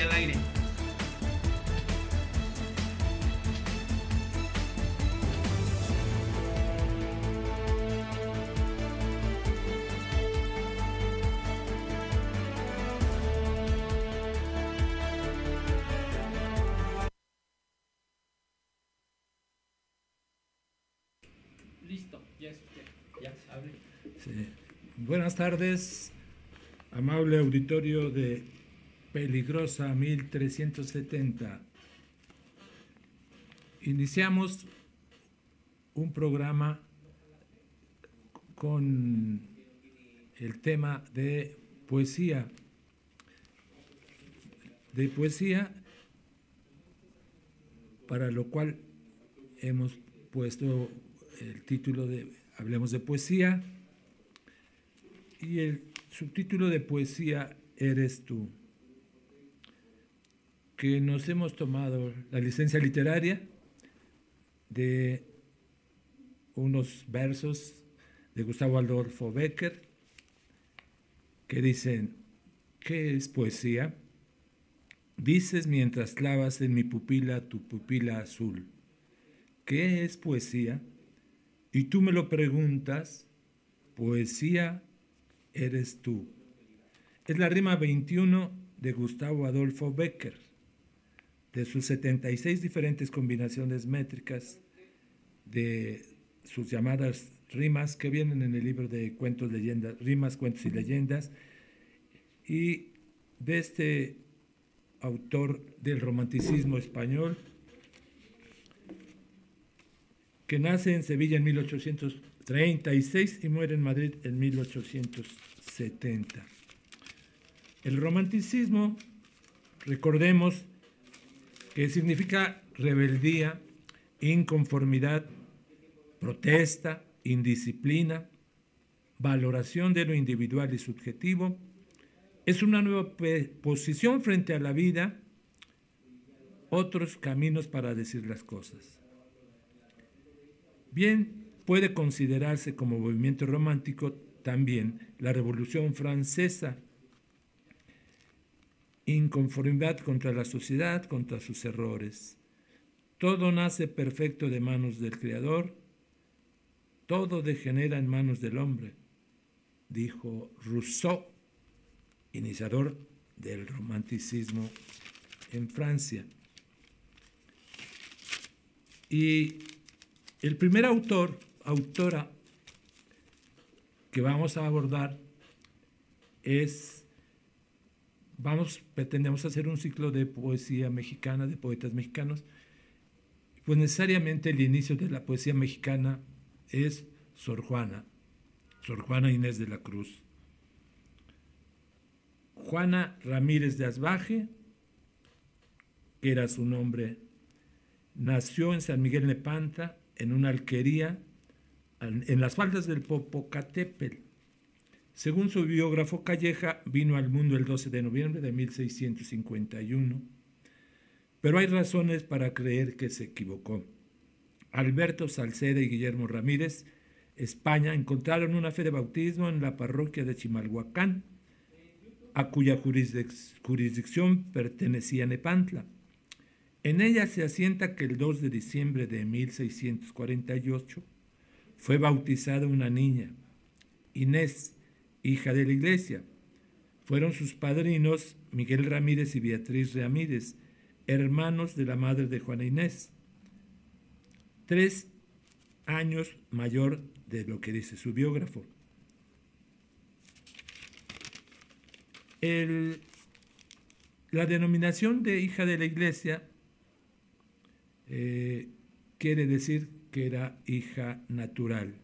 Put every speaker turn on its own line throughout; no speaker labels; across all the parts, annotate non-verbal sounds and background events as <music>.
el aire. Listo, ya es usted. Ya, hable.
Sí. Buenas tardes, amable auditorio de Peligrosa 1370. Iniciamos un programa con el tema de poesía. De poesía, para lo cual hemos puesto el título de Hablemos de poesía y el subtítulo de poesía Eres tú, que nos hemos tomado la licencia literaria de unos versos de Gustavo Adolfo Becker que dicen, ¿qué es poesía? Dices mientras clavas en mi pupila tu pupila azul. ¿Qué es poesía? Y tú me lo preguntas, poesía eres tú. Es la rima 21 de Gustavo Adolfo Becker. De sus 76 diferentes combinaciones métricas de sus llamadas rimas que vienen en el libro de cuentos, leyendas, rimas, cuentos y leyendas, y de este autor del romanticismo español, que nace en Sevilla en 1836 y muere en Madrid en 1870. El romanticismo, recordemos que significa rebeldía, inconformidad, protesta, indisciplina, valoración de lo individual y subjetivo, es una nueva posición frente a la vida, otros caminos para decir las cosas. Bien, puede considerarse como movimiento romántico también la Revolución Francesa, inconformidad contra la sociedad, contra sus errores. Todo nace perfecto de manos del Creador, todo degenera en manos del hombre, dijo Rousseau, iniciador del romanticismo en Francia. Y el primer autor, autora que vamos a abordar es, vamos, pretendemos hacer un ciclo de poesía mexicana, de poetas mexicanos, pues necesariamente el inicio de la poesía mexicana es Sor Juana, Sor Juana Inés de la Cruz. Juana Ramírez de Asbaje, que era su nombre, nació en San Miguel Nepanta, en una alquería en las faldas del Popocatépetl. Según su biógrafo Calleja, vino al mundo el 12 de noviembre de 1651, pero hay razones para creer que se equivocó. Alberto Salceda y Guillermo Ramírez, España, encontraron una fe de bautismo en la parroquia de Chimalhuacán, a cuya jurisdicción pertenecía Nepantla. En ella se asienta que el 2 de diciembre de 1648 fue bautizada una niña, Inés, hija de la iglesia. Fueron sus padrinos Miguel Ramírez y Beatriz Ramírez, hermanos de la madre de Juana Inés, tres años mayor de lo que dice su biógrafo. La denominación de hija de la iglesia eh, quiere decir que era hija natural.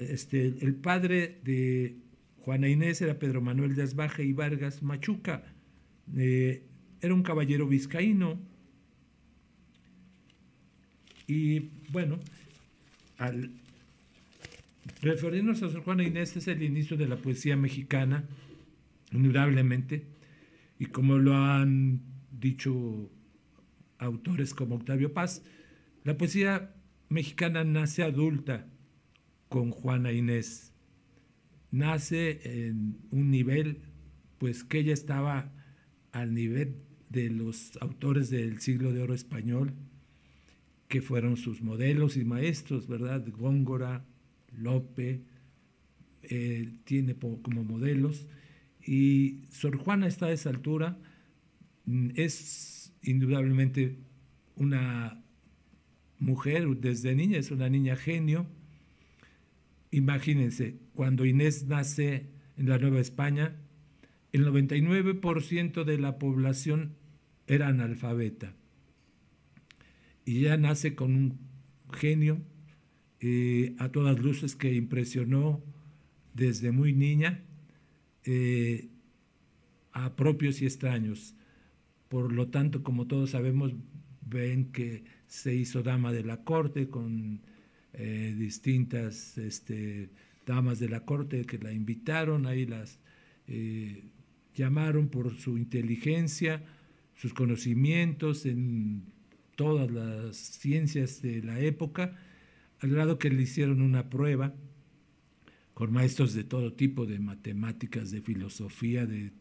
Este, el padre de Juana Inés era Pedro Manuel de Asbaje y Vargas Machuca. Eh, era un caballero vizcaíno. Y bueno, al referirnos a Sor Juana Inés es el inicio de la poesía mexicana, indudablemente y como lo han dicho autores como Octavio Paz, la poesía mexicana nace adulta con Juana Inés. nace en un nivel, pues que ella estaba al nivel de los autores del siglo de oro español, que fueron sus modelos y maestros, ¿verdad? Góngora, Lope, eh, tiene como modelos, y Sor Juana está a esa altura, mm, es indudablemente una mujer, desde niña es una niña genio. Imagínense, cuando Inés nace en la Nueva España, el 99% de la población era analfabeta. Y ella nace con un genio eh, a todas luces que impresionó desde muy niña eh, a propios y extraños. Por lo tanto, como todos sabemos, ven que se hizo dama de la corte con eh, distintas este, damas de la corte que la invitaron, ahí las llamaron por su inteligencia, sus conocimientos en todas las ciencias de la época, al grado que le hicieron una prueba con maestros de todo tipo, de matemáticas, de filosofía, de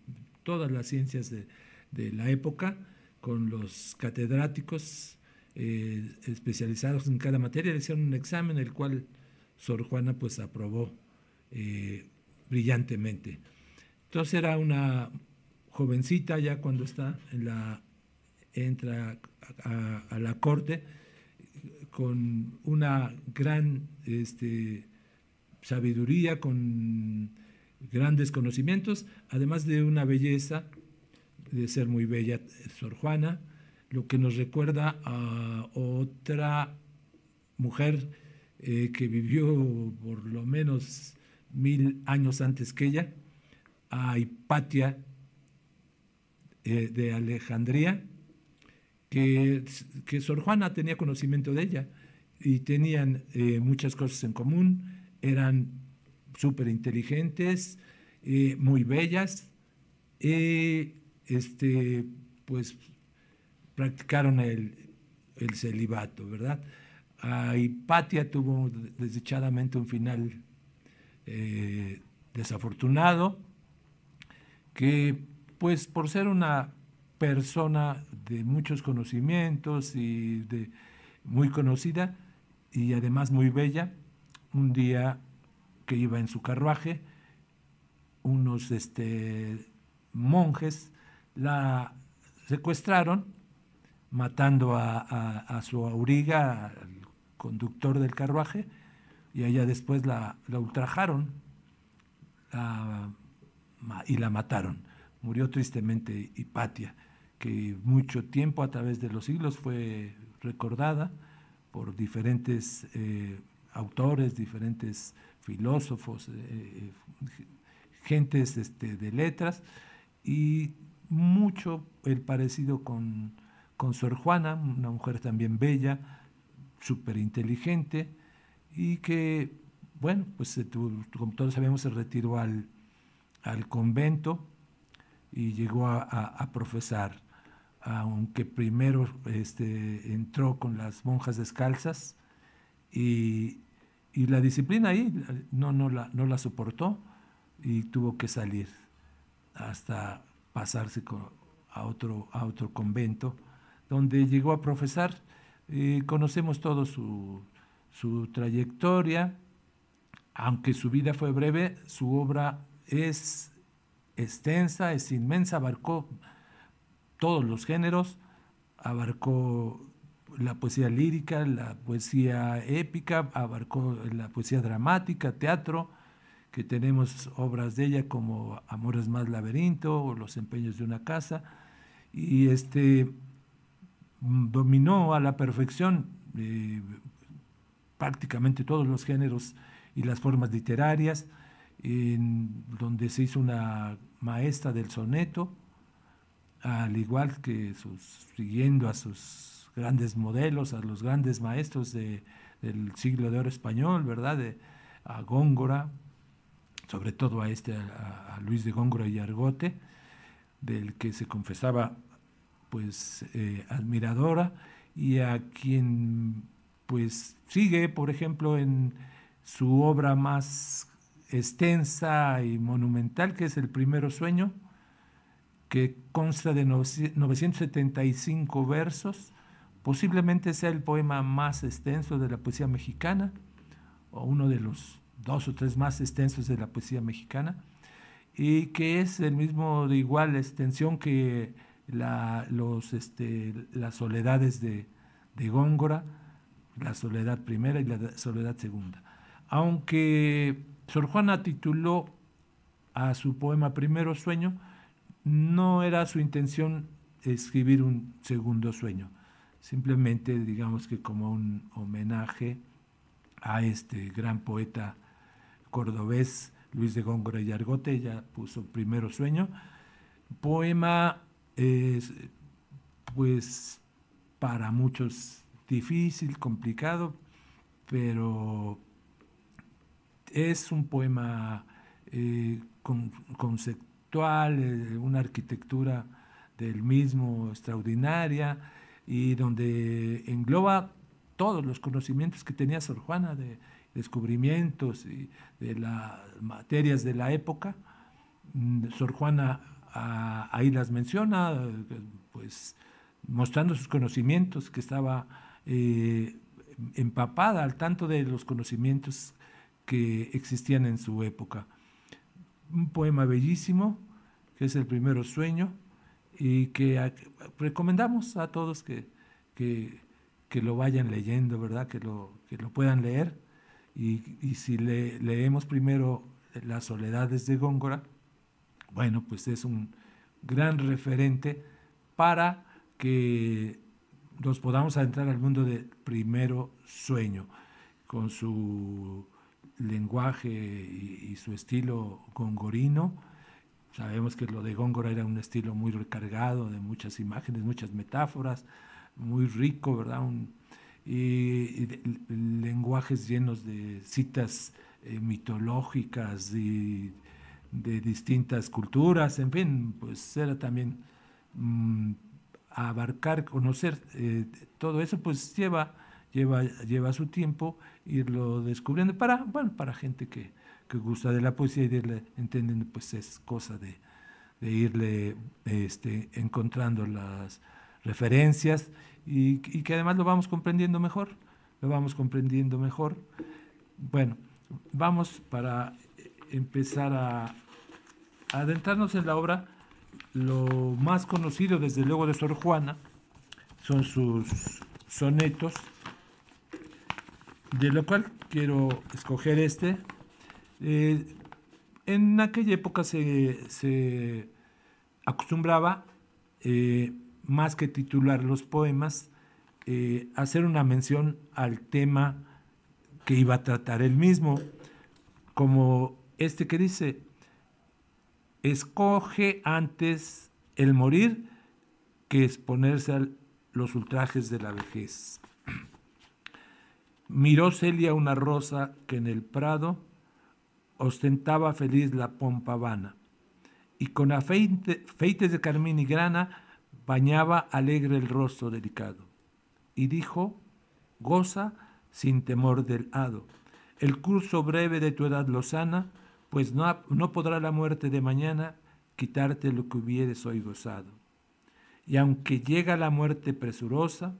todas las ciencias de, la época, con los catedráticos eh, especializados en cada materia, le hicieron un examen, el cual Sor Juana pues aprobó eh, brillantemente. Entonces era una jovencita ya cuando está en la entra a, la corte con una gran este, sabiduría, con grandes conocimientos, además de una belleza, de ser muy bella, Sor Juana, lo que nos recuerda a otra mujer eh, que vivió por lo menos mil años antes que ella, a Hipatia eh, de Alejandría, que, que, Sor Juana tenía conocimiento de ella y tenían eh, muchas cosas en común, eran súper inteligentes, muy bellas, este, pues practicaron el, el celibato, ¿verdad? A Hipatia tuvo desdichadamente un final desafortunado, que pues por ser una persona de muchos conocimientos y de muy conocida y además muy bella, un día que iba en su carruaje, unos este, monjes la secuestraron, matando a, su auriga, al conductor del carruaje, y ella después la, ultrajaron y la mataron. Murió tristemente Hipatia, que mucho tiempo a través de los siglos fue recordada por diferentes eh, autores, diferentes filósofos, eh, eh, gentes este, de letras, y mucho el parecido con, con Sor Juana, una mujer también bella, súper inteligente, y que, bueno, pues como todos sabemos, se retiró al, convento y llegó a, profesar, aunque primero este, entró con las monjas descalzas y, la disciplina ahí no, la, soportó y tuvo que salir hasta pasarse otro, a otro convento, donde llegó a profesar. conocemos todo su, su trayectoria, aunque su vida fue breve, su obra es extensa, es inmensa, abarcó todos los géneros, abarcó la poesía lírica, la poesía épica, abarcó la poesía dramática, teatro, que tenemos obras de ella como Amores más laberinto o Los empeños de una casa, y este dominó a la perfección eh, prácticamente todos los géneros y las formas literarias, donde se hizo una maestra del soneto, al igual que siguiendo a sus grandes modelos, a los grandes maestros del siglo de oro español, ¿verdad? De, a Góngora, sobre todo a este, a, Luis de Góngora y Argote, del que se confesaba pues eh, admiradora y a quien pues sigue, por ejemplo, en su obra más extensa y monumental, que es el primero sueño, que consta de 975 versos, posiblemente sea el poema más extenso de la poesía mexicana, o uno de los dos o tres más extensos de la poesía mexicana, y que es el mismo de igual extensión que la, los, este, las soledades de, de Góngora, la soledad primera y la soledad segunda. Aunque Sor Juana tituló a su poema Primero Sueño, no era su intención escribir un segundo sueño, simplemente digamos que como un homenaje a este gran poeta cordobés Luis de Góngora y Argote, ella puso Primero Sueño, poema pues para muchos difícil, complicado, pero es un poema eh, conceptual, eh, una arquitectura del mismo extraordinaria y donde engloba todos los conocimientos que tenía Sor Juana de descubrimientos y de las materias de la época. Mm, Sor Juana ah, ahí las menciona, pues mostrando sus conocimientos, que estaba eh, empapada al tanto de los conocimientos que existían en su época. Un poema bellísimo, que es el primero sueño, y que recomendamos a todos que, que, lo vayan leyendo, ¿verdad? Que lo, que lo puedan leer. Y, si le, leemos primero Las soledades de Góngora, bueno, pues es un gran referente para que nos podamos adentrar al mundo del primero sueño, con su lenguaje y, su estilo gongorino. Sabemos que lo de Góngora era un estilo muy recargado de muchas imágenes, muchas metáforas, muy rico, ¿verdad? y, lenguajes llenos de citas eh, mitológicas y de distintas culturas, en fin, pues era también mm, abarcar, conocer eh, todo eso, pues lleva, lleva, lleva su tiempo irlo descubriendo para, bueno, para gente que, que gusta de la poesía y de entendiendo, pues es cosa de, de irle este, encontrando las referencias y, y, que además lo vamos comprendiendo mejor, lo vamos comprendiendo mejor. Bueno, vamos para empezar a, adentrarnos en la obra lo más conocido, desde luego, de Sor Juana son sus sonetos, de lo cual quiero escoger este. Eh, en aquella época se, acostumbraba, eh, más que titular los poemas, eh, hacer una mención al tema que iba a tratar él mismo, como este que dice, escoge antes el morir que exponerse a los ultrajes de la vejez. <clears throat> Miró Celia una rosa que en el prado ostentaba feliz la pompa vana, y con afeites de carmín y grana bañaba alegre el rostro delicado. Y dijo, goza sin temor del hado, el curso breve de tu edad lozana pues no, no podrá la muerte de mañana quitarte lo que hubieres hoy gozado. Y aunque llega la muerte presurosa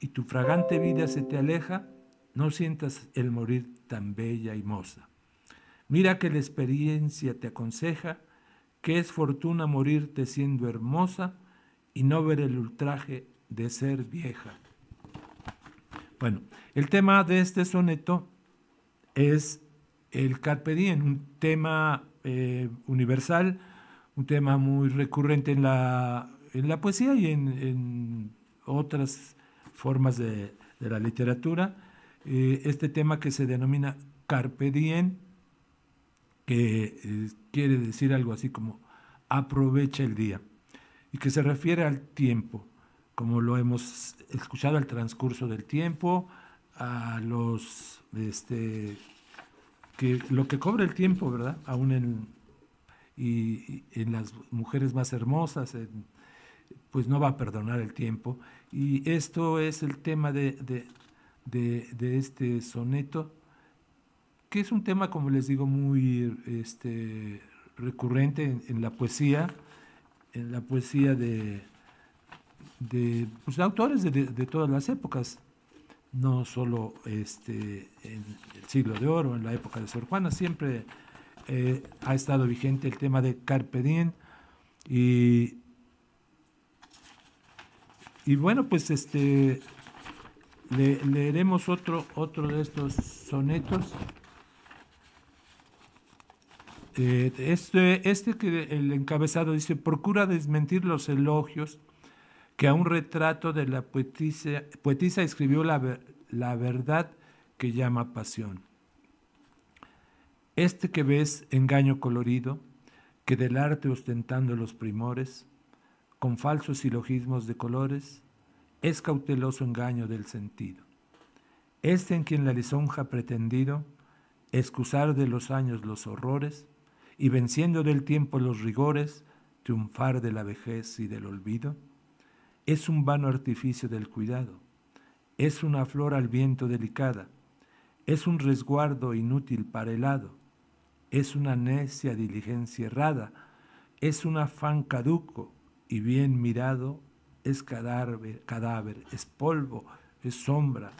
y tu fragante vida se te aleja, no sientas el morir tan bella y moza. Mira que la experiencia te aconseja que es fortuna morirte siendo hermosa y no ver el ultraje de ser vieja. Bueno, el tema de este soneto es el Carpe Diem, un tema eh, universal, un tema muy recurrente en la, en la poesía y en, otras formas de, la literatura. Eh, este tema que se denomina Carpe Diem, que eh, quiere decir algo así como aprovecha el día, y que se refiere al tiempo, como lo hemos escuchado, al transcurso del tiempo, a los este, que lo que cobra el tiempo, ¿verdad? Aún en, y, en las mujeres más hermosas, pues no va a perdonar el tiempo. Y esto es el tema de, de, de, este soneto que es un tema, como les digo, muy este, recurrente en, la poesía, en la poesía de, de, pues, autores de, todas las épocas, no solo este, en el siglo de oro, en la época de Sor Juana, siempre eh, ha estado vigente el tema de Carpe Diem y, y bueno, pues este, leeremos otro, otro de estos sonetos. Eh, este, este que el encabezado dice, procura desmentir los elogios que a un retrato de la poetisa, escribió la, la verdad que llama pasión. Este que ves, engaño colorido, que del arte ostentando los primores, con falsos silogismos de colores, es cauteloso engaño del sentido. Este en quien la lisonja pretendido, excusar de los años los horrores, y venciendo del tiempo los rigores, triunfar de la vejez y del olvido, es un vano artificio del cuidado, es una flor al viento delicada, es un resguardo inútil para el hado, es una necia diligencia errada, es un afán caduco y bien mirado, es cadáver, cadáver, es polvo, es sombra,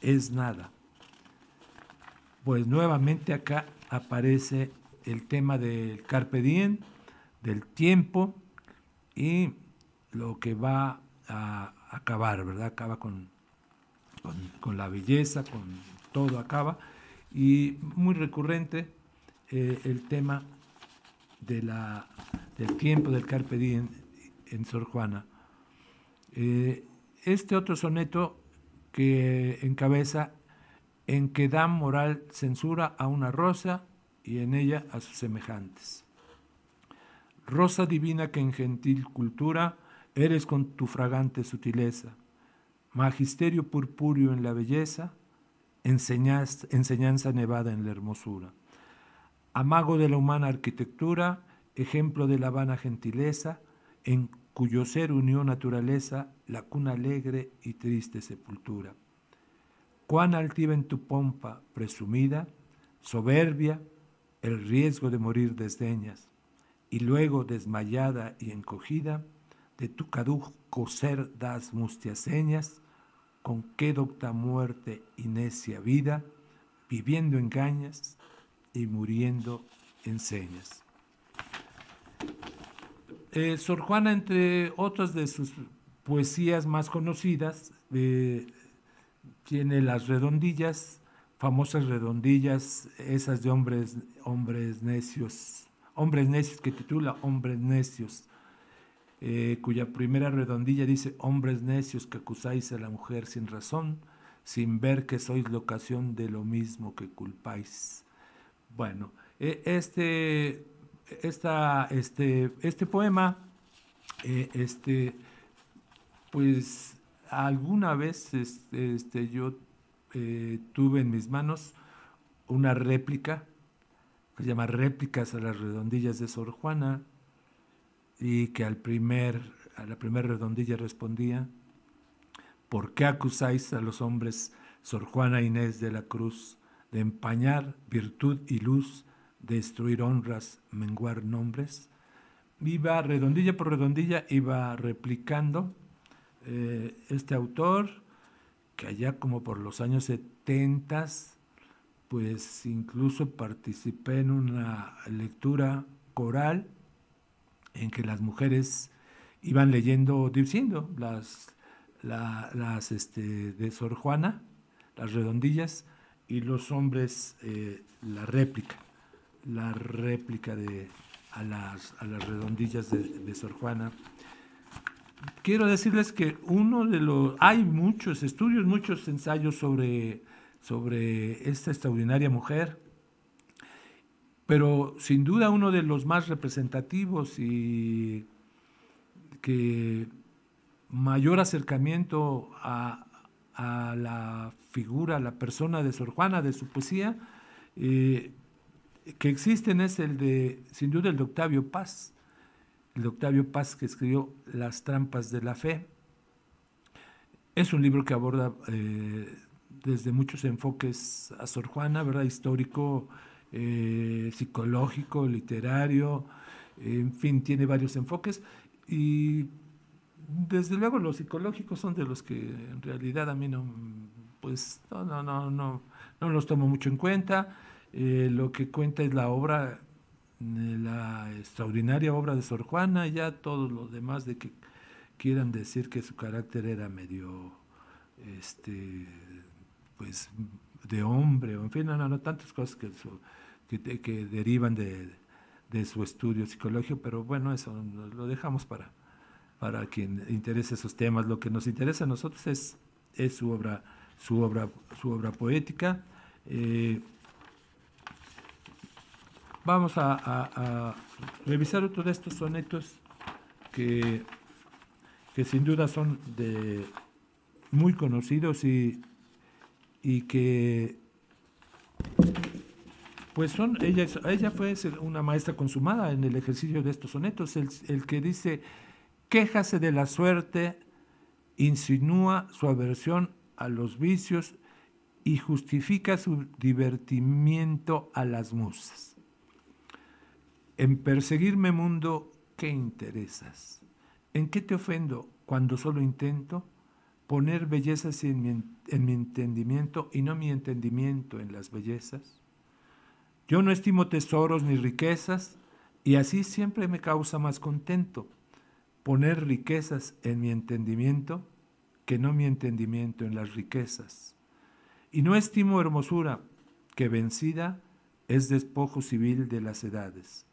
es nada. Pues nuevamente acá aparece el tema del carpe diem, del tiempo y lo que va a acabar, ¿verdad? Acaba con, con, la belleza, con todo acaba. Y muy recurrente eh, el tema de la, del tiempo del carpe diem en Sor Juana. Eh, este otro soneto que encabeza en que da moral censura a una rosa y en ella a sus semejantes. Rosa divina que en gentil cultura eres con tu fragante sutileza, magisterio purpúreo en la belleza, enseñanza nevada en la hermosura, amago de la humana arquitectura, ejemplo de la vana gentileza, en cuyo ser unió naturaleza la cuna alegre y triste sepultura. Cuán altiva en tu pompa presumida, soberbia, el riesgo de morir desdeñas, y luego desmayada y encogida, de tu caduco ser das mustias señas, con qué docta muerte y necia vida, viviendo engañas y muriendo enseñas. Eh, Sor Juana, entre otras de sus poesías más conocidas, eh, tiene las redondillas, famosas redondillas, esas de hombres, hombres necios, hombres necios que titula Hombres necios, eh, cuya primera redondilla dice, hombres necios que acusáis a la mujer sin razón, sin ver que sois la ocasión de lo mismo que culpáis. Bueno, eh, este, esta, este, este poema, eh, este, pues alguna vez este, este yo eh, tuve en mis manos una réplica, que se llama Réplicas a las redondillas de Sor Juana, y que al primer, a la primera redondilla respondía, ¿por qué acusáis a los hombres, Sor Juana Inés de la Cruz, de empañar virtud y luz, destruir honras, menguar nombres? Iba redondilla por redondilla, iba replicando eh, este autor, que allá como por los años 70, pues incluso participé en una lectura coral en que las mujeres iban leyendo, diciendo las, las este, de Sor Juana, las redondillas, y los hombres eh, la réplica, la réplica de, a, las, a las redondillas de, de Sor Juana. Quiero decirles que uno de los, hay muchos estudios, muchos ensayos sobre, sobre esta extraordinaria mujer, pero sin duda uno de los más representativos y que mayor acercamiento a, la figura, a la persona de Sor Juana, de su poesía, eh, que existen es el de, sin duda, el de Octavio Paz de Octavio Paz, que escribió Las trampas de la fe. Es un libro que aborda eh, desde muchos enfoques a Sor Juana, ¿verdad? Histórico, eh, psicológico, literario, en fin, tiene varios enfoques y desde luego los psicológicos son de los que en realidad a mí no, pues no, no, no, no, no los tomo mucho en cuenta. Eh, lo que cuenta es la obra, la extraordinaria obra de Sor Juana, ya todos los demás de que quieran decir que su carácter era medio, este, pues, de hombre, o en fin, no, no, no tantas cosas que, que, que, derivan de, de, su estudio psicológico, pero bueno, eso lo dejamos para, para quien interese esos temas. Lo que nos interesa a nosotros es, es su obra, su obra, su obra poética. Eh, vamos a, a, a, revisar otro de estos sonetos que que sin duda son de muy conocidos y, y que pues son, ella, ella fue una maestra consumada en el ejercicio de estos sonetos, el, que dice, quéjase de la suerte, insinúa su aversión a los vicios y justifica su divertimiento a las musas. En perseguirme mundo, ¿qué interesas? ¿En qué te ofendo cuando solo intento poner bellezas en mi, entendimiento y no mi entendimiento en las bellezas? Yo no estimo tesoros ni riquezas y así siempre me causa más contento poner riquezas en mi entendimiento que no mi entendimiento en las riquezas. Y no estimo hermosura que vencida es despojo civil de las edades.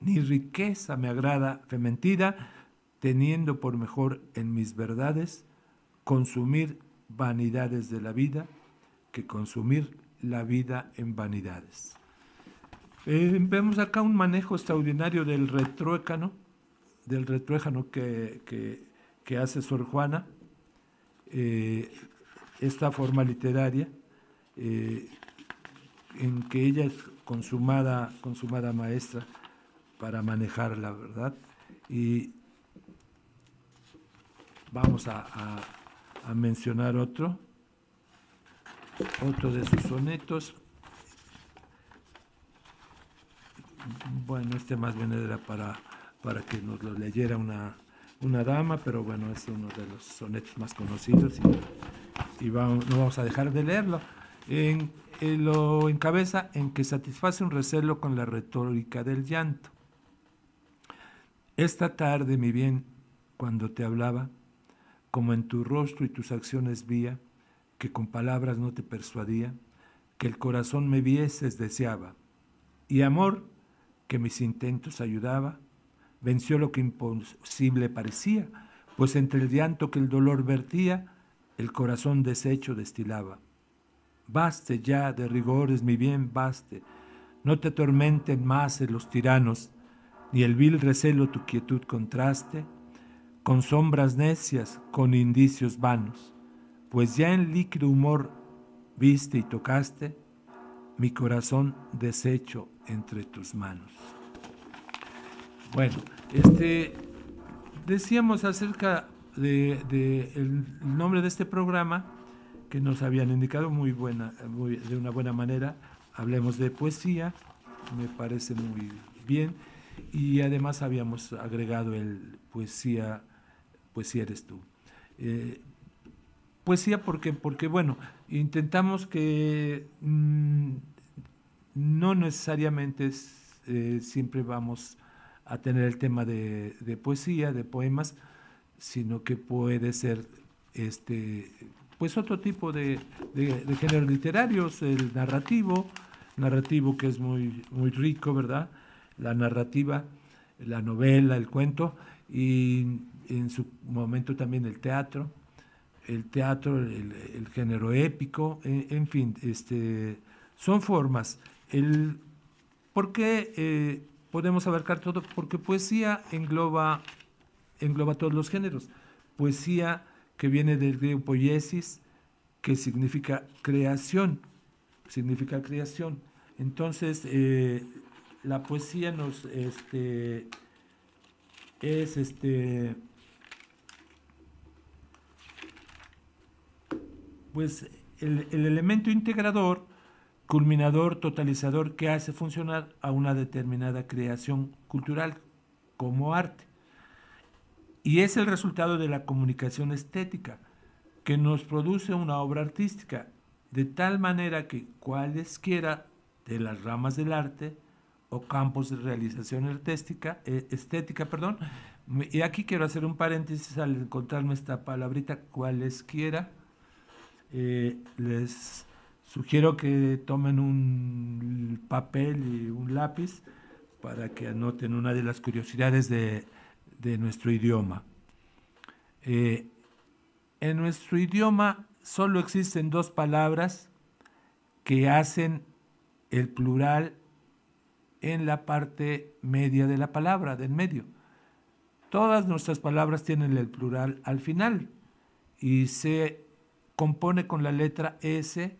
Ni riqueza me agrada fementida, teniendo por mejor en mis verdades consumir vanidades de la vida que consumir la vida en vanidades. Eh, vemos acá un manejo extraordinario del retruécano, del retruécano que, que, hace Sor Juana, eh, esta forma literaria, eh, en que ella es consumada, consumada maestra para manejar la verdad, y Vamos a, mencionar otro, otro de sus sonetos. Bueno, este más bien era para, para que nos lo leyera una, una dama, pero bueno, es uno de los sonetos más conocidos y, vamos, no vamos a dejar de leerlo. En, lo encabeza en que satisface un recelo con la retórica del llanto. Esta tarde, mi bien, cuando te hablaba, como en tu rostro y tus acciones vía, que con palabras no te persuadía, que el corazón me vieses deseaba, y amor, que mis intentos ayudaba, venció lo que imposible parecía, pues entre el llanto que el dolor vertía, el corazón deshecho destilaba. Baste ya de rigores, mi bien, baste, no te atormenten más los tiranos, ni el vil recelo tu quietud contraste, con sombras necias, con indicios vanos, pues ya en líquido humor viste y tocaste mi corazón deshecho entre tus manos. Bueno, este decíamos acerca de, el nombre de este programa que nos habían indicado muy buena, de una buena manera. Hablemos de poesía, me parece muy bien. Y además habíamos agregado el poesía poesía eres tú. Eh, poesía porque, porque, bueno, intentamos que mm, no necesariamente eh, siempre vamos a tener el tema de, poesía, de poemas, sino que puede ser este pues otro tipo de, de, géneros literarios, el narrativo, narrativo que es muy, muy rico, ¿verdad? La narrativa, la novela, el cuento, y en su momento también el teatro, el teatro, el, género épico, en, fin, este, son formas. El, ¿Por qué eh, podemos abarcar todo? Porque poesía engloba, engloba todos los géneros. Poesía que viene del griego poiesis, que significa creación, significa creación. Entonces, eh, la poesía nos este, es este pues el, el elemento integrador, culminador, totalizador que hace funcionar a una determinada creación cultural como arte. Y es el resultado de la comunicación estética que nos produce una obra artística, de tal manera que cualesquiera de las ramas del arte o campos de realización artística, eh, estética, perdón, y aquí quiero hacer un paréntesis al encontrarme esta palabrita, cualesquiera, eh, les sugiero que tomen un papel y un lápiz para que anoten una de las curiosidades de, de nuestro idioma. Eh, en nuestro idioma solo existen dos palabras que hacen el plural en la parte media de la palabra, del medio. Todas nuestras palabras tienen el plural al final y se compone con la letra S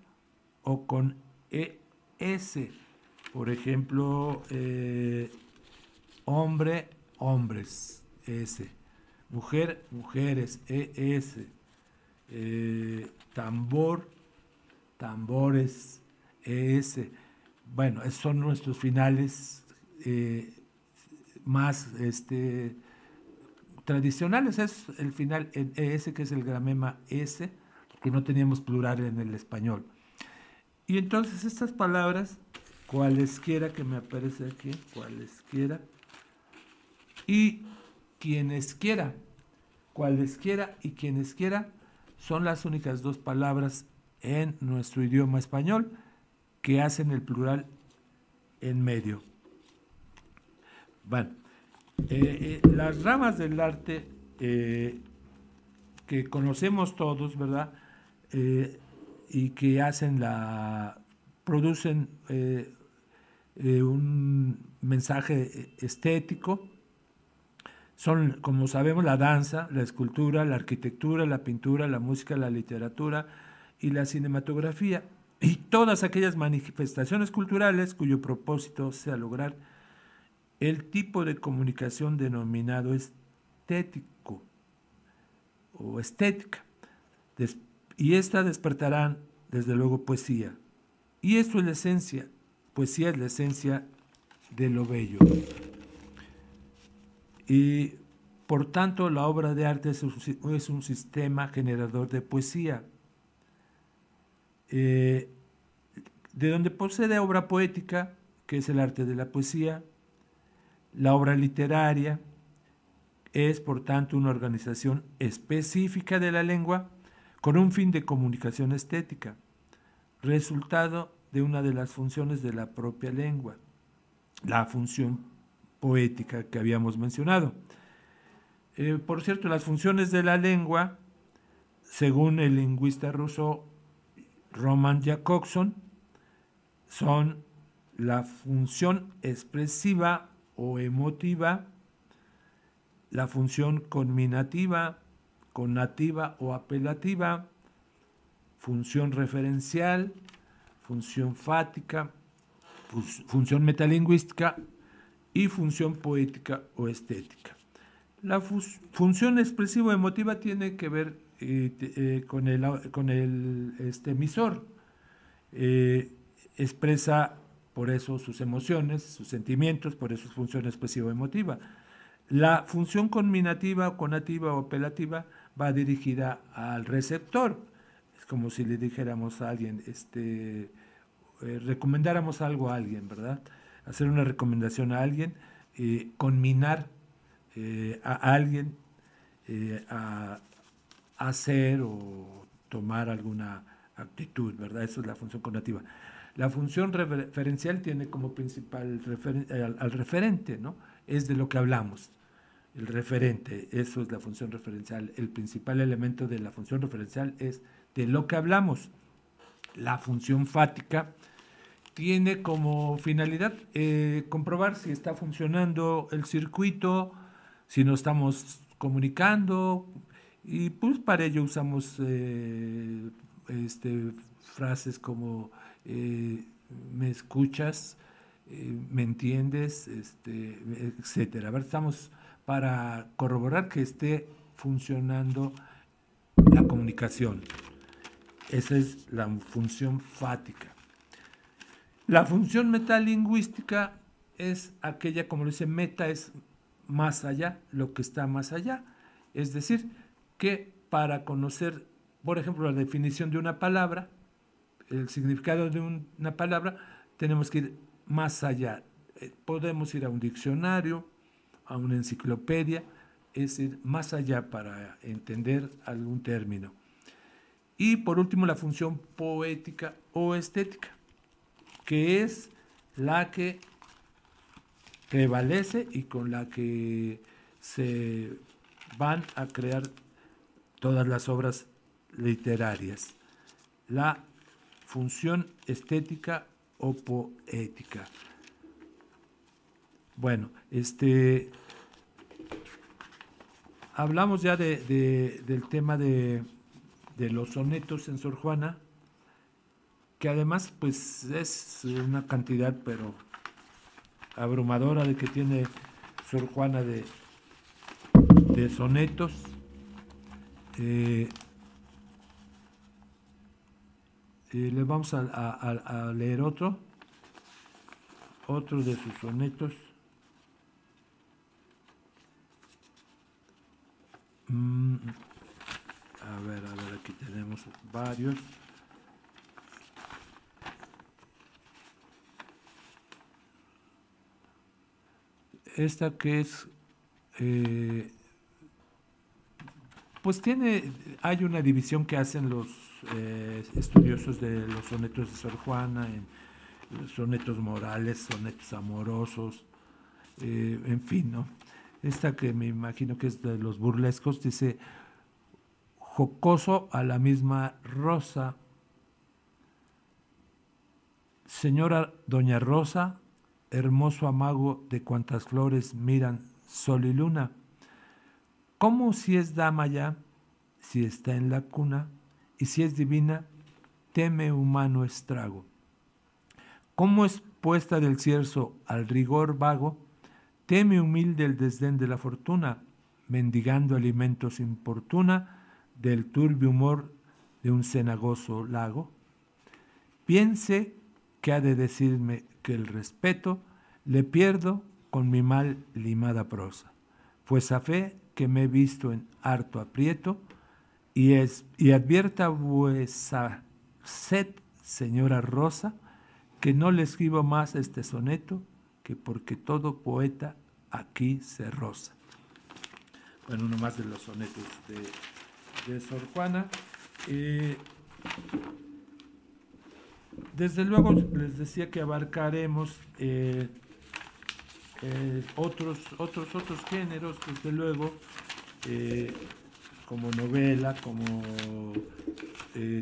o con ES. Por ejemplo, eh, hombre, hombres, S. Mujer, mujeres, ES. Eh, tambor, tambores, ES. Bueno, son nuestros finales eh, más este, tradicionales. Es el final en ES, que es el gramema S, que no teníamos plural en el español. Y entonces estas palabras, cualesquiera que me aparece aquí, cualesquiera, y quienes quiera, cualesquiera y quienes quiera, son las únicas dos palabras en nuestro idioma español que hacen el plural en medio. Bueno, eh, eh, las ramas del arte eh, que conocemos todos, ¿verdad? Y que hacen la, producen un mensaje estético, son, como sabemos, la danza, la escultura, la arquitectura, la pintura, la música, la literatura y la cinematografía, y todas aquellas manifestaciones culturales cuyo propósito sea lograr el tipo de comunicación denominado estético o estética. Y esta despertarán, desde luego, poesía. Y esto es la esencia, poesía es la esencia de lo bello. Y por tanto la obra de arte es un, sistema generador de poesía. Eh, de donde procede obra poética, que es el arte de la poesía, la obra literaria es por tanto una organización específica de la lengua con un fin de comunicación estética, resultado de una de las funciones de la propia lengua, la función poética que habíamos mencionado. Eh, por cierto, las funciones de la lengua, según el lingüista ruso Roman Jakobson, son la función expresiva o emotiva, la función conminativa, connativa o apelativa, función referencial, función fática, función metalingüística y función poética o estética. La función expresivo-emotiva tiene que ver eh, eh, con el, con el este, emisor. Eh, expresa por eso sus emociones, sus sentimientos, por eso es función expresivo-emotiva. La función conminativa, conativa o apelativa va dirigida al receptor. Es como si le dijéramos a alguien, este, recomendáramos algo a alguien, ¿verdad? hacer una recomendación a alguien, eh, conminar eh, a alguien eh, a hacer o tomar alguna actitud, ¿verdad? Esa es la función cognitiva. La función referencial tiene como principal al, referente, ¿no? Es de lo que hablamos. El referente, eso es la función referencial. El principal elemento de la función referencial es de lo que hablamos. La función fática tiene como finalidad eh, comprobar si está funcionando el circuito, si nos estamos comunicando, y pues para ello usamos eh, este, frases como eh, me escuchas, me entiendes, este, etcétera. estamos para corroborar que esté funcionando la comunicación. Esa es la función fática. La función metalingüística es aquella, como lo dice, meta es más allá, lo que está más allá. Es decir, que para conocer, por ejemplo, la definición de una palabra, el significado de una palabra, tenemos que ir más allá. Eh, podemos ir a un diccionario, a una enciclopedia, es ir más allá para entender algún término. Y por último, la función poética o estética, que es la que prevalece y con la que se van a crear todas las obras literarias. La función estética o poética. Bueno, este hablamos ya de, del tema de, de, los sonetos en Sor Juana, que además pues es una cantidad pero abrumadora de que tiene Sor Juana de, sonetos. Eh, eh, le vamos a, leer otro, otro de sus sonetos. Mm, a ver, a ver, aquí tenemos varios. Esta que es eh, pues tiene, hay una división que hacen los eh, estudiosos de los sonetos de Sor Juana, en sonetos morales, sonetos amorosos, eh, en fin, ¿no? Esta que me imagino que es de los burlescos, dice, jocoso a la misma rosa, señora doña Rosa, hermoso amago de cuantas flores miran sol y luna, ¿Cómo si es dama ya, si está en la cuna, y si es divina, teme humano estrago? ¿Cómo es puesta del cierzo al rigor vago, teme humilde el desdén de la fortuna, mendigando alimentos importuna del turbio humor de un cenagoso lago? Piense que ha de decirme que el respeto le pierdo con mi mal limada prosa, pues a fe que me he visto en harto aprieto, y, es, y advierta vuesa sed, señora Rosa, que no le escribo más este soneto, que porque todo poeta aquí se rosa. Bueno, uno más de los sonetos de, Sor Juana. Eh, desde luego les decía que abarcaremos eh, eh, otros, otros, otros géneros, desde luego, como novela, como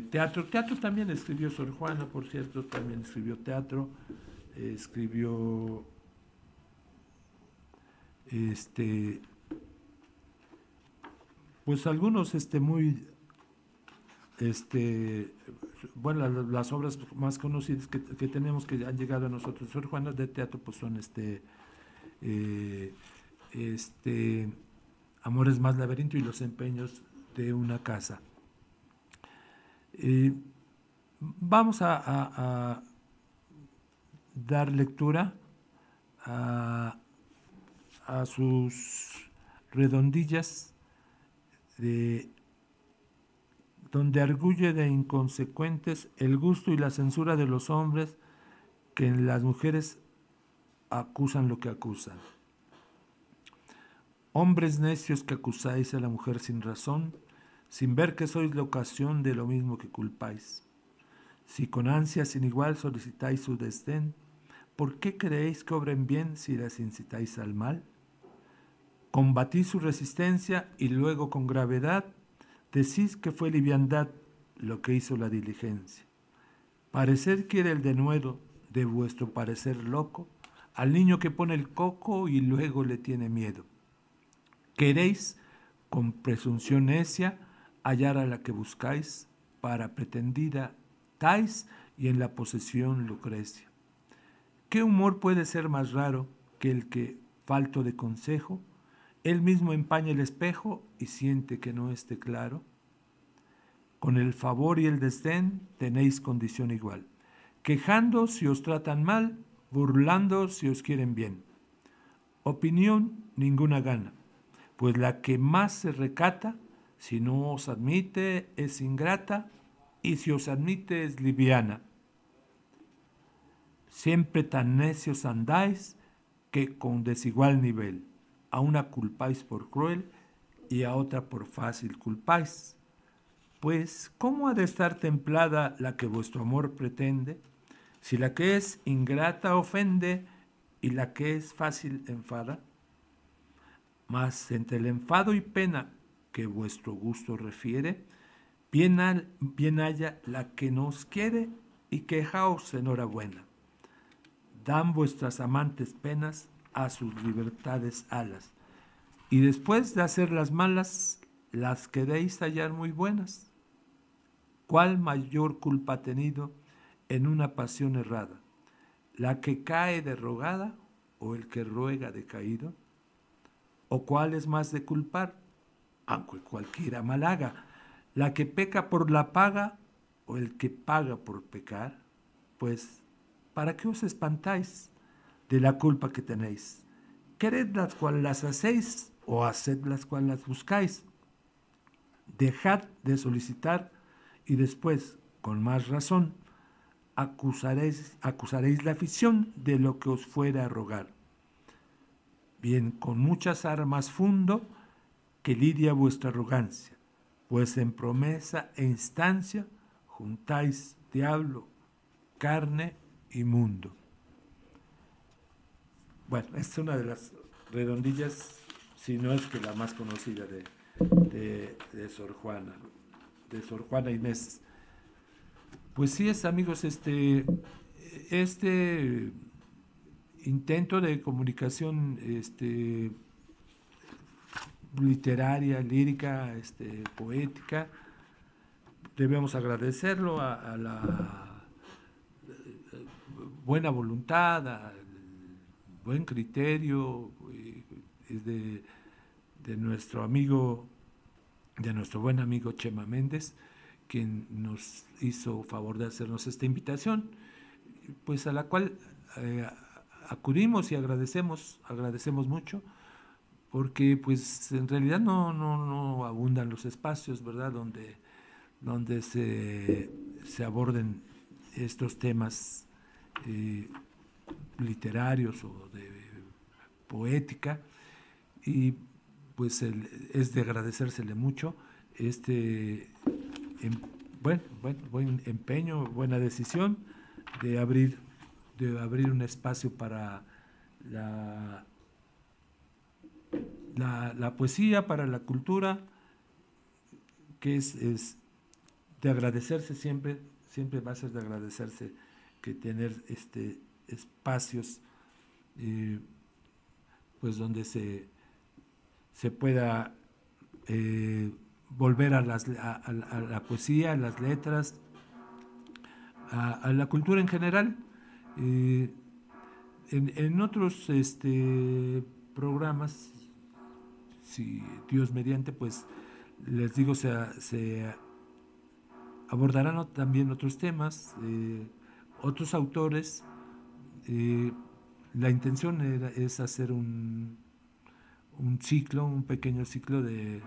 teatro. Teatro también escribió Sor Juana, por cierto, también escribió teatro, escribió este pues algunos este muy este bueno las, obras más conocidas que, que, tenemos que han llegado a nosotros Sor Juana de teatro pues son este eh, este, Amores más laberinto y los empeños de una casa. Eh, vamos a, dar lectura a, sus redondillas de donde arguye de inconsecuentes el gusto y la censura de los hombres que en las mujeres acusan lo que acusan. Hombres necios que acusáis a la mujer sin razón, sin ver que sois la ocasión de lo mismo que culpáis. Si con ansia sin igual solicitáis su desdén, ¿por qué creéis que obren bien si las incitáis al mal? Combatís su resistencia y luego con gravedad decís que fue liviandad lo que hizo la diligencia. Parecer quiere el denuedo de vuestro parecer loco, al niño que pone el coco y luego le tiene miedo. Queréis, con presunción necia, hallar a la que buscáis, para pretendida tais y en la posesión Lucrecia. ¿Qué humor puede ser más raro que el que, falto de consejo, él mismo empaña el espejo y siente que no esté claro? con el favor y el desdén tenéis condición igual, quejando si os tratan mal, burlando si os quieren bien. Opinión ninguna gana, pues la que más se recata, si no os admite, es ingrata, y si os admite, es liviana. Siempre tan necios andáis que con desigual nivel, a una culpáis por cruel y a otra por fácil culpáis. Pues, ¿cómo ha de estar templada la que vuestro amor pretende, si la que es ingrata ofende y la que es fácil enfada? Mas entre el enfado y pena que vuestro gusto refiere, bien, bien haya la que nos quiere y quejaos enhorabuena. Dan vuestras amantes penas a sus libertades alas, y después de hacer las malas, las queréis hallar muy buenas. ¿Cuál mayor culpa ha tenido en una pasión errada? ¿La que cae derrogada o el que ruega decaído? ¿O cuál es más de culpar? Aunque cualquiera mal haga, la que peca por la paga o el que paga por pecar. Pues, ¿para qué os espantáis de la culpa que tenéis? Quered las cuales las hacéis o haced las cuales las buscáis. Dejad de solicitar y después, con más razón, acusaréis, acusaréis la afición de lo que os fuera a rogar. Bien, con muchas armas fundo que lidia vuestra arrogancia, pues en promesa e instancia juntáis diablo, carne y mundo. Bueno, es una de las redondillas si no es que la más conocida de, de, Sor Juana, de Sor Juana Inés. Pues sí es, amigos, este, este intento de comunicación este, literaria, lírica, este, poética, debemos agradecerlo a, a la buena voluntad, buen criterio, de, de nuestro amigo, de nuestro buen amigo Chema Méndez, quien nos hizo favor de hacernos esta invitación, pues a la cual eh, acudimos y agradecemos, agradecemos mucho, porque pues en realidad no, no, no abundan los espacios, ¿verdad?, donde, donde se, se aborden estos temas eh, literarios o de poética y pues es de agradecérsele mucho este em, bueno, buen empeño, buena decisión de abrir, de abrir un espacio para la, la, poesía, para la cultura, que es, es, de agradecerse siempre, siempre va a ser de agradecerse que tener este espacios eh, pues donde se se pueda eh, volver a, la poesía, a las letras, a, la cultura en general. Eh, en, otros este, programas, si Dios mediante, pues les digo, se, abordarán también otros temas, otros autores. La intención es hacer un, un ciclo, un pequeño ciclo de,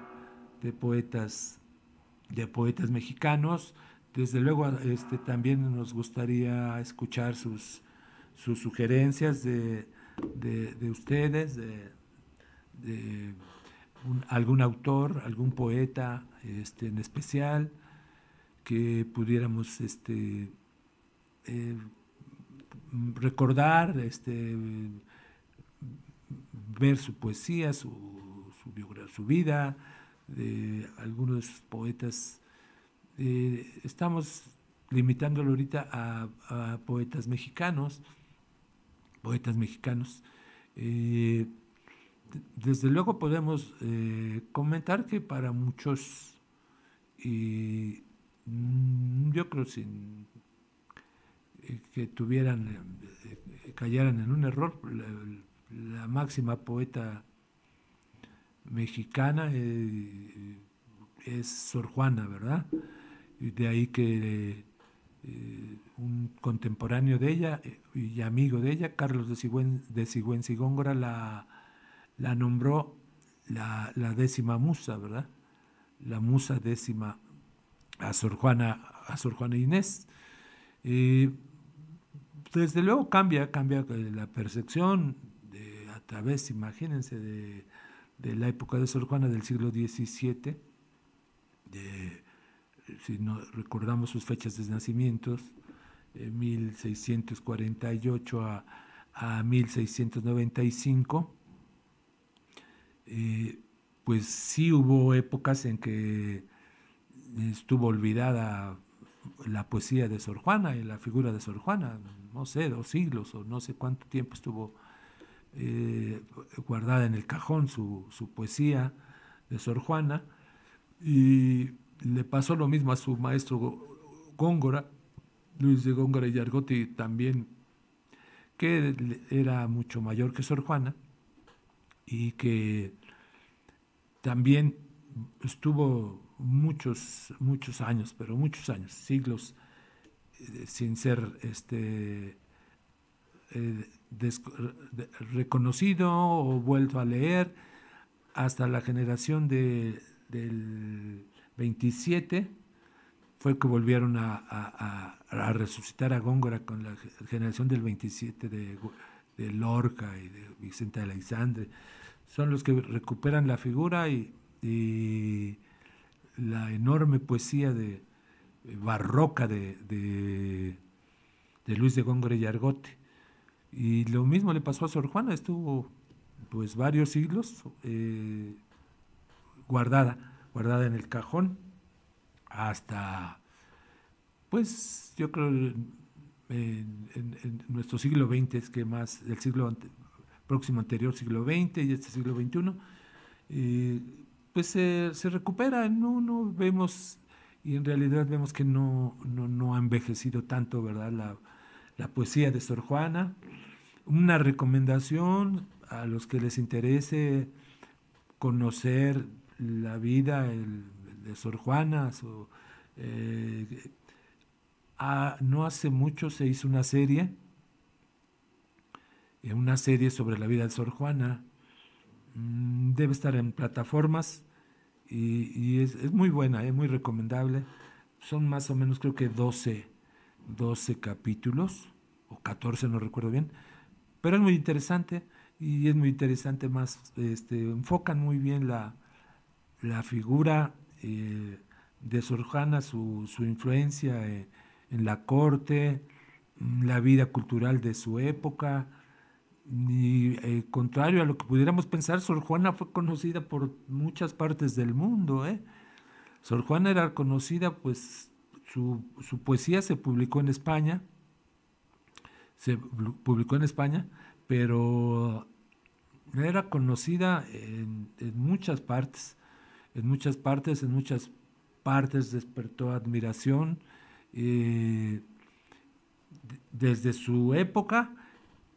poetas, de poetas mexicanos. Desde luego este, también nos gustaría escuchar sus, sus sugerencias de, ustedes, de, algún autor, algún poeta este, en especial, que pudiéramos este, eh, recordar, este, ver su poesía, su, su, su vida, de algunos poetas. Eh, estamos limitándolo ahorita a, poetas mexicanos, poetas mexicanos. Eh, desde luego podemos eh, comentar que para muchos, yo creo sin que tuvieran, cayeran en un error, la máxima poeta mexicana eh, es Sor Juana, ¿verdad? de ahí que eh, un contemporáneo de ella eh, y amigo de ella, Carlos de, de Sigüenza y Góngora, la, la nombró la, décima musa, ¿verdad? La musa décima a Sor Juana, a Sor Juana Inés. Desde luego cambia, cambia la percepción de, a través, imagínense, de, la época de Sor Juana del siglo XVII, si recordamos sus fechas de nacimientos, 1648 a, a 1695, eh, pues sí hubo épocas en que estuvo olvidada la poesía de Sor Juana y la figura de Sor Juana, no sé, dos siglos o no sé cuánto tiempo estuvo eh, guardada en el cajón su, su poesía de Sor Juana. Y le pasó lo mismo a su maestro Góngora, Luis de Góngora y Argote también, que era mucho mayor que Sor Juana y que también estuvo muchos, muchos años, pero muchos años, siglos, sin ser este, eh, reconocido o vuelto a leer, hasta la generación de, del 27 fue que volvieron a, resucitar a Góngora con la generación del 27 de, Lorca y de Vicente Alexandre. Son los que recuperan la figura y, la enorme poesía de, barroca de, de, Luis de Góngora y Argote. Y lo mismo le pasó a Sor Juana, estuvo pues varios siglos eh, guardada guardada en el cajón hasta, pues yo creo, en, nuestro siglo XX, es que más del siglo próximo anterior, siglo XX y este siglo XXI, eh, pues se, recupera, no, no vemos, y en realidad vemos que no, no, ha envejecido tanto, ¿verdad? La, la poesía de Sor Juana. Una recomendación a los que les interese conocer la vida de Sor Juana. Eh, no hace mucho se hizo una serie, eh, una serie sobre la vida de Sor Juana. Mm, debe estar en plataformas y, es, muy buena, es muy recomendable. Son más o menos creo que 12, 12 capítulos, o 14, no recuerdo bien, pero es muy interesante y es muy interesante más, este, enfocan muy bien la, la figura eh, de Sor Juana, su, influencia eh, en la corte, la vida cultural de su época. Y eh, contrario a lo que pudiéramos pensar, Sor Juana fue conocida por muchas partes del mundo. Sor Juana era conocida, pues su, poesía se publicó en España, se publicó en España, pero era conocida en muchas partes en muchas partes, en muchas partes despertó admiración eh, desde su época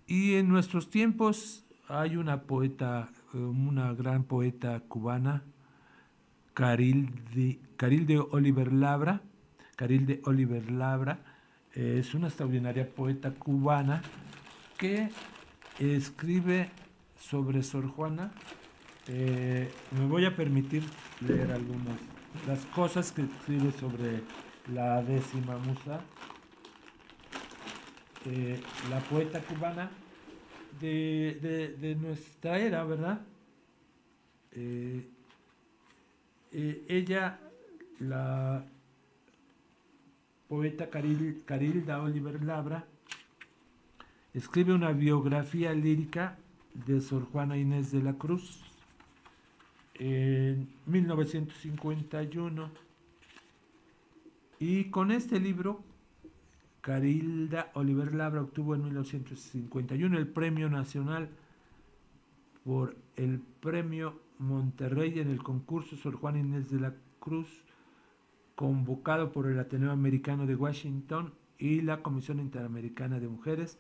y en nuestros tiempos hay una poeta, eh, una gran poeta cubana, Caril de, Oliver Labra, Caril de Oliver Labra, es una extraordinaria poeta cubana que escribe sobre Sor Juana. Eh, me voy a permitir leer algunas las cosas que escribe sobre la décima musa, eh, la poeta cubana de, nuestra era, ¿verdad? Eh, ella, la poeta Carilda Oliver Labra, escribe una biografía lírica de Sor Juana Inés de la Cruz en 1951. Y con este libro, Carilda Oliver Labra obtuvo en 1951 el Premio Nacional por el Premio Monterrey en el concurso Sor Juan Inés de la Cruz, convocado por el Ateneo Americano de Washington y la Comisión Interamericana de Mujeres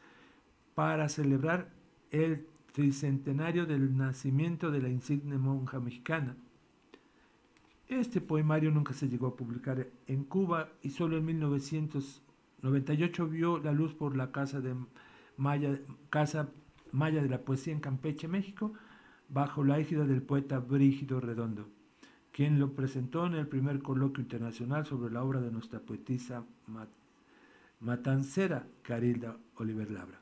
para celebrar el tricentenario del nacimiento de la insigne monja mexicana. Este poemario nunca se llegó a publicar en Cuba y solo en 1998 vio la luz por la Casa, de Maya, Casa Maya de la Poesía en Campeche, México, bajo la égida del poeta Brígido Redondo, quien lo presentó en el primer coloquio internacional sobre la obra de nuestra poetisa matancera Carilda Oliver Labra.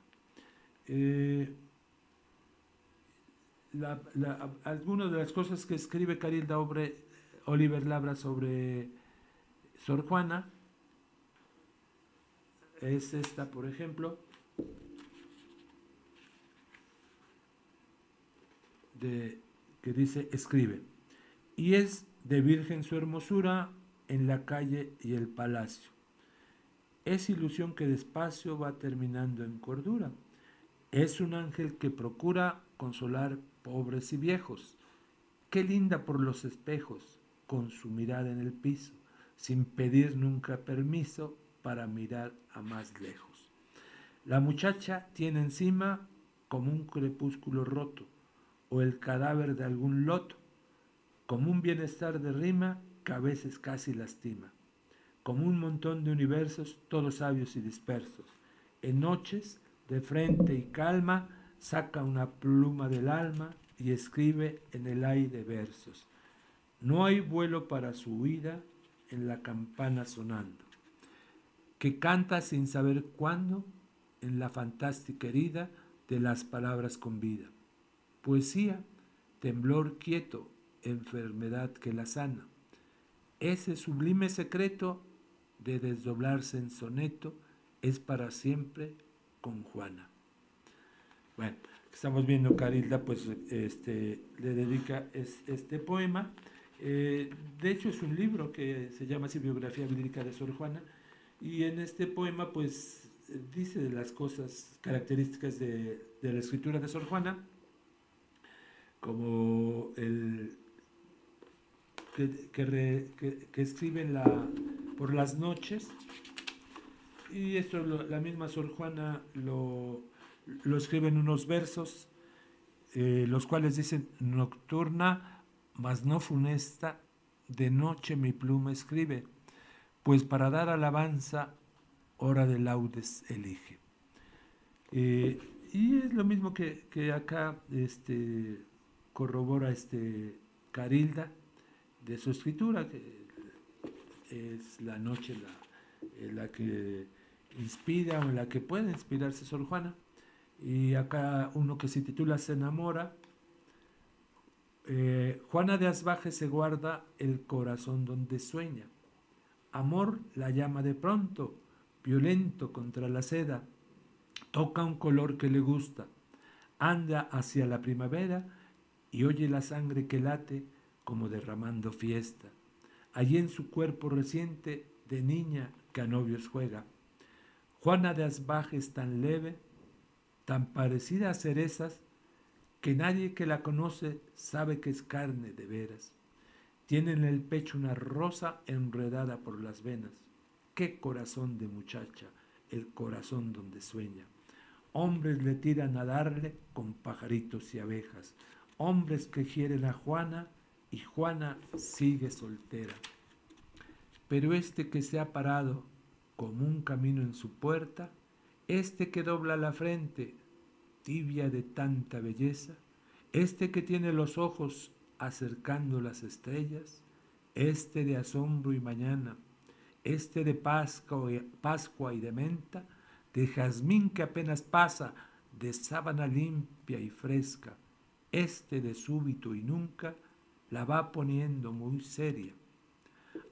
Eh, algunas de las cosas que escribe Carilda Oliver Labra sobre Sor Juana es esta, por ejemplo, de, que dice, escribe, y es de virgen su hermosura en la calle y el palacio. Es ilusión que despacio va terminando en cordura. Es un ángel que procura consolar pobres y viejos. Qué linda por los espejos, con su mirada en el piso, sin pedir nunca permiso para mirar a más lejos. La muchacha tiene encima como un crepúsculo roto, o el cadáver de algún loto, como un bienestar de rima que a veces casi lastima, como un montón de universos todos sabios y dispersos. En noches, de frente y calma, saca una pluma del alma y escribe en el aire versos. No hay vuelo para su huida en la campana sonando, que canta sin saber cuándo en la fantástica herida de las palabras con vida. Poesía, temblor quieto, enfermedad que la sana. Ese sublime secreto de desdoblarse en soneto es para siempre con Juana. Bueno, estamos viendo Carilda, pues este, le dedica este poema. Eh, de hecho, es un libro que se llama así Biografía Lírica de Sor Juana. Y en este poema, pues dice las cosas características de, la escritura de Sor Juana, como el que, escribe por las noches. Y esto la misma Sor Juana lo, lo escribe en unos versos, eh, los cuales dicen, nocturna, mas no funesta, de noche mi pluma escribe, pues para dar alabanza, hora de laudes elige. Eh, y es lo mismo que, acá este, corrobora este Carilda de su escritura, que es la noche la, la que inspira o en la que puede inspirarse Sor Juana. Y acá uno que se titula Se enamora. Eh, Juana de Asbaje se guarda el corazón donde sueña. Amor la llama de pronto, violento contra la seda. Toca un color que le gusta. Anda hacia la primavera y oye la sangre que late como derramando fiesta. Allí en su cuerpo reciente de niña que a novios juega. Juana de Asbaje es tan leve tan parecida a cerezas que nadie que la conoce sabe que es carne de veras. Tiene en el pecho una rosa enredada por las venas. Qué corazón de muchacha, el corazón donde sueña. Hombres le tiran a darle con pajaritos y abejas. Hombres que quieren a Juana y Juana sigue soltera. Pero este que se ha parado como un camino en su puerta, este que dobla la frente tibia de tanta belleza, este que tiene los ojos acercando las estrellas, este de asombro y mañana, este de Pascua y de menta, de jazmín que apenas pasa, de sábana limpia y fresca, este de súbito y nunca, la va poniendo muy seria.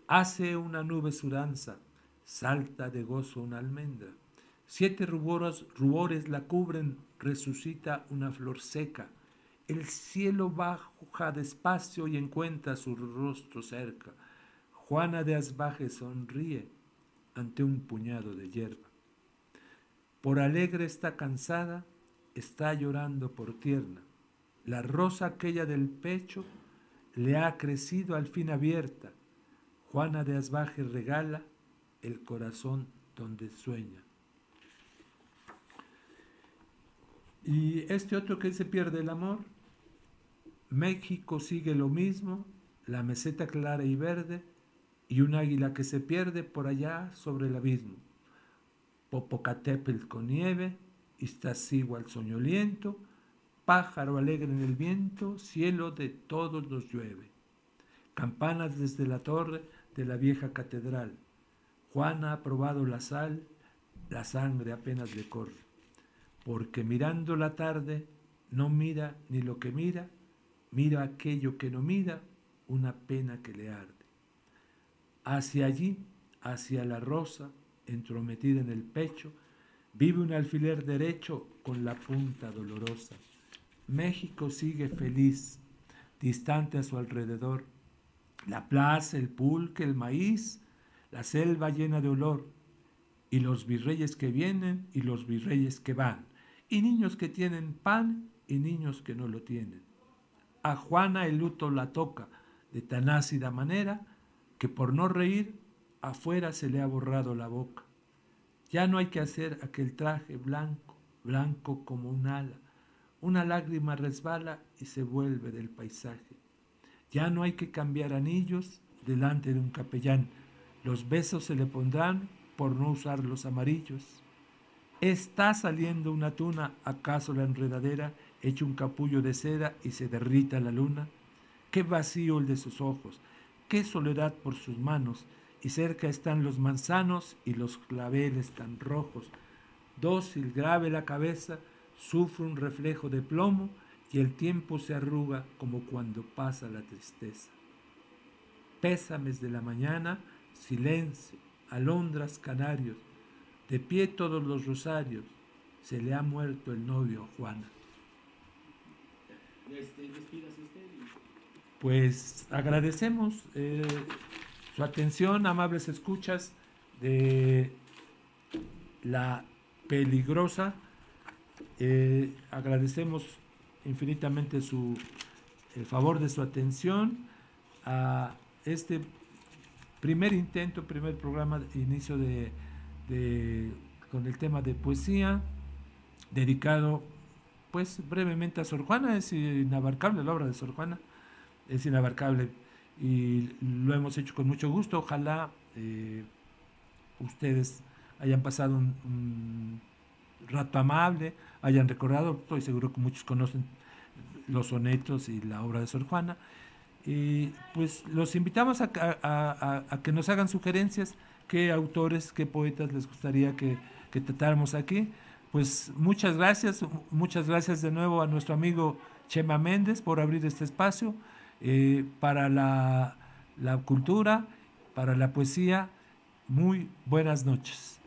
Hace una nube su danza, salta de gozo una almendra, siete rubores, rubores la cubren resucita una flor seca. El cielo baja despacio y encuentra su rostro cerca. Juana de Asbaje sonríe ante un puñado de hierba. Por alegre está cansada, está llorando por tierna. La rosa aquella del pecho le ha crecido al fin abierta. Juana de Asbaje regala el corazón donde sueña. Y este otro que se pierde el amor, México sigue lo mismo, la meseta clara y verde, y un águila que se pierde por allá sobre el abismo. Popocatépetl con nieve, Iztaccíhuatl soñoliento, pájaro alegre en el viento, cielo de todos los llueve. Campanas desde la torre de la vieja catedral. Juana ha probado la sal, la sangre apenas le corre. Porque mirando la tarde, no mira ni lo que mira, mira aquello que no mira, una pena que le arde. Hacia allí, hacia la rosa, entrometida en el pecho, vive un alfiler derecho con la punta dolorosa. México sigue feliz, distante a su alrededor. La plaza, el pulque, el maíz, la selva llena de olor, y los virreyes que vienen y los virreyes que van, y niños que tienen pan y niños que no lo tienen. A Juana el luto la toca de tan ácida manera que por no reír afuera se le ha borrado la boca. Ya no hay que hacer aquel traje blanco, blanco como un ala. Una lágrima resbala y se vuelve del paisaje. Ya no hay que cambiar anillos delante de un capellán. Los besos se le pondrán por no usar los amarillos. Está saliendo una tuna, acaso la enredadera, hecho un capullo de seda y se derrita la luna. Qué vacío el de sus ojos, qué soledad por sus manos, y cerca están los manzanos y los claveles tan rojos. Dócil, grave la cabeza, sufre un reflejo de plomo y el tiempo se arruga como cuando pasa la tristeza. Pésames de la mañana, silencio, alondras canarios, de pie todos los rosarios, se le ha muerto el novio Juana.
Este,
pues agradecemos eh, su atención, amables escuchas de la peligrosa. Eh, agradecemos infinitamente su, el favor de su atención a este primer intento, primer programa, de inicio de, con el tema de poesía, dedicado pues brevemente a Sor Juana, es inabarcable la obra de Sor Juana, es inabarcable y lo hemos hecho con mucho gusto. Ojalá eh, ustedes hayan pasado un, rato amable, hayan recordado, estoy seguro que muchos conocen los sonetos y la obra de Sor Juana. Y pues los invitamos a, que nos hagan sugerencias, qué autores, qué poetas les gustaría que, que tratáramos aquí. Pues muchas gracias, muchas gracias de nuevo a nuestro amigo Chema Méndez por abrir este espacio. Eh, para la, la cultura, para la poesía. Muy buenas noches.